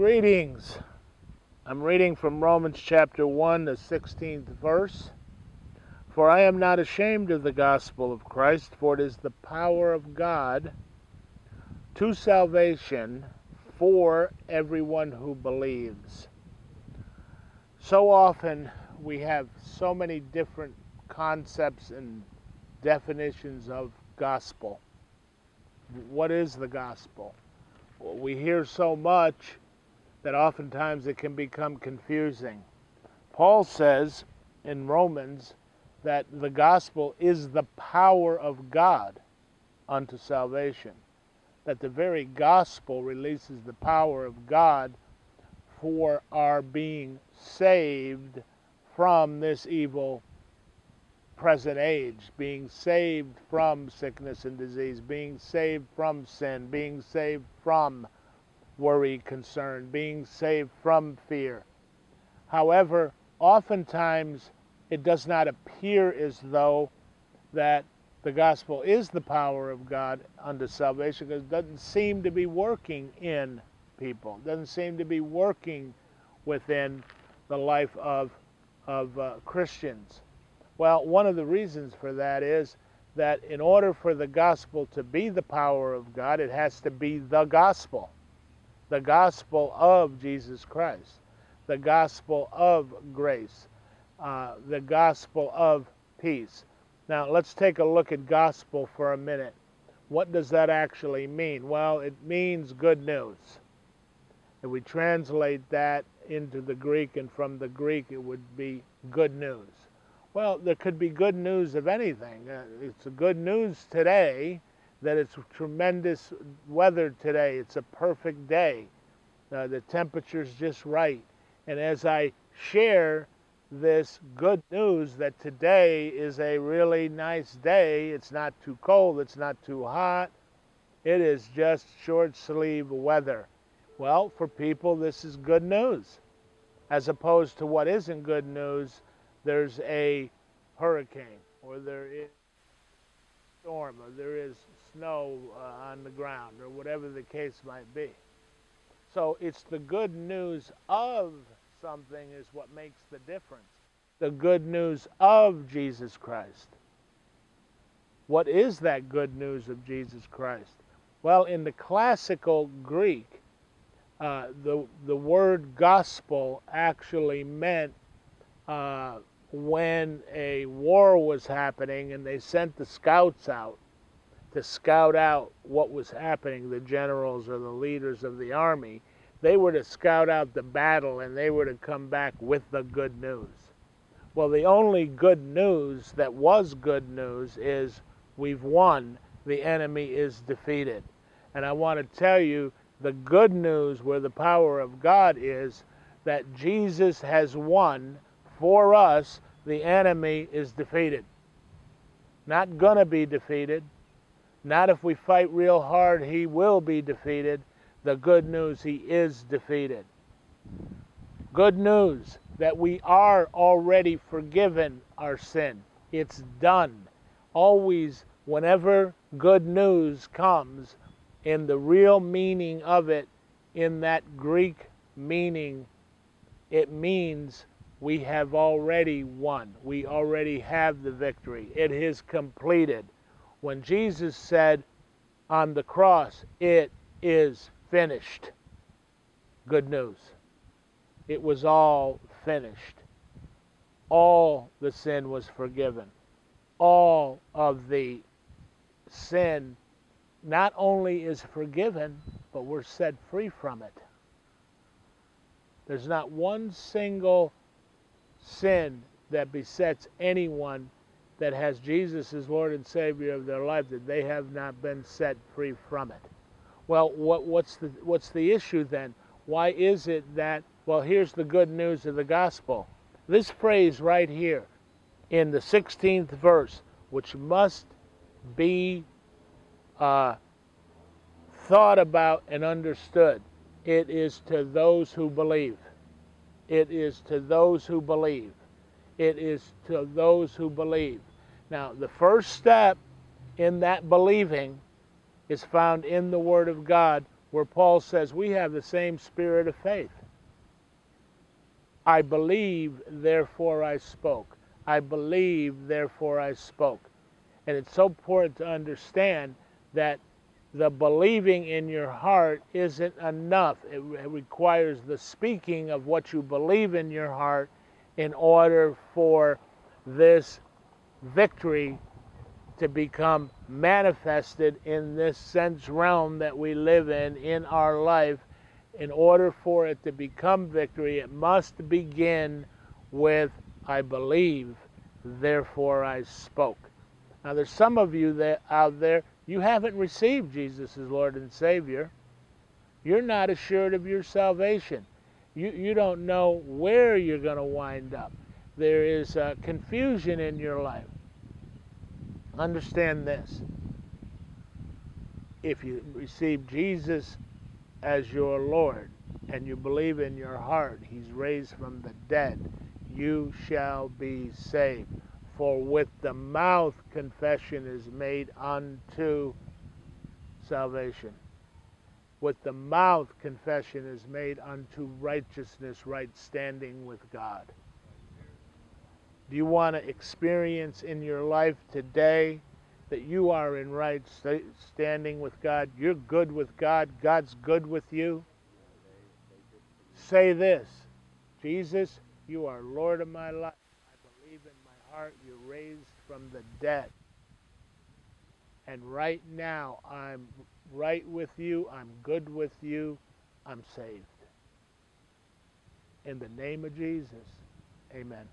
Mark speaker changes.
Speaker 1: Greetings. I'm reading from Romans chapter 1, the 16th verse. For I am not ashamed of the gospel of Christ, for it is the power of God to salvation for everyone who believes. So often we have so many different concepts and definitions of gospel. What is the gospel? Well, we hear so much that oftentimes it can become confusing. Paul says in Romans that the gospel is the power of God unto salvation. That the very gospel releases the power of God for our being saved from this evil present age, being saved from sickness and disease, being saved from sin, being saved from worry, concern, being saved from fear. However, oftentimes it does not appear as though that the gospel is the power of God unto salvation because it doesn't seem to be working in people, it doesn't seem to be working within the life of, of uh, Christians. Well, one of the reasons for that is that in order for the gospel to be the power of God, it has to be the gospel the gospel of Jesus Christ, the gospel of grace, uh, the gospel of peace. Now, let's take a look at gospel for a minute. What does that actually mean? Well, it means good news. If we translate that into the Greek, and from the Greek, it would be good news. Well, there could be good news of anything. Uh, it's good news today that it's tremendous weather today. It's a perfect day. Uh, the temperature's just right. And as I share this good news that today is a really nice day, it's not too cold, it's not too hot, it is just short sleeve weather. Well, for people, this is good news. As opposed to what isn't good news, there's a hurricane or there is storm or there is snow uh, on the ground or whatever the case might be. So it's the good news of something is what makes the difference. The good news of Jesus Christ. What is that good news of Jesus Christ? Well, in the classical Greek, uh, the, the word gospel actually meant uh, when a war was happening and they sent the scouts out to scout out what was happening, the generals or the leaders of the army, they were to scout out the battle and they were to come back with the good news. Well, the only good news that was good news is we've won, the enemy is defeated. And I want to tell you the good news where the power of God is that Jesus has won for us, the enemy is defeated. Not going to be defeated. Not if we fight real hard, he will be defeated. The good news, he is defeated. Good news that we are already forgiven our sin. It's done. Always, whenever good news comes, in the real meaning of it, in that Greek meaning, it means we have already won. We already have the victory. It is completed. When Jesus said on the cross, It is finished, good news. It was all finished. All the sin was forgiven. All of the sin not only is forgiven, but we're set free from it. There's not one single sin that besets anyone that has Jesus as Lord and Savior of their life that they have not been set free from it. Well, what, what's the what's the issue then? Why is it that well, here's the good news of the gospel. This phrase right here in the 16th verse, which must be uh, thought about and understood. It is to those who believe. It is to those who believe. It is to those who believe. Now, the first step in that believing is found in the Word of God, where Paul says we have the same spirit of faith. I believe, therefore I spoke. I believe, therefore I spoke. And it's so important to understand that the believing in your heart isn't enough. It, requires the speaking of what you believe in your heart in order for this victory to become manifested in this sense realm that we live in in our life. In order for it to become victory, it must begin with I believe, therefore I spoke. Now, there's some of you that out there you haven't received Jesus as Lord and Savior. You're not assured of your salvation. You, you don't know where you're going to wind up. There is uh, confusion in your life. Understand this. If you receive Jesus as your Lord and you believe in your heart He's raised from the dead, you shall be saved. For with the mouth confession is made unto salvation. With the mouth confession is made unto righteousness, right standing with God. Do you want to experience in your life today that you are in right standing with God? You're good with God. God's good with you. Say this Jesus, you are Lord of my life. I believe in my heart you're raised from the dead. And right now, I'm right with you. I'm good with you. I'm saved. In the name of Jesus, amen.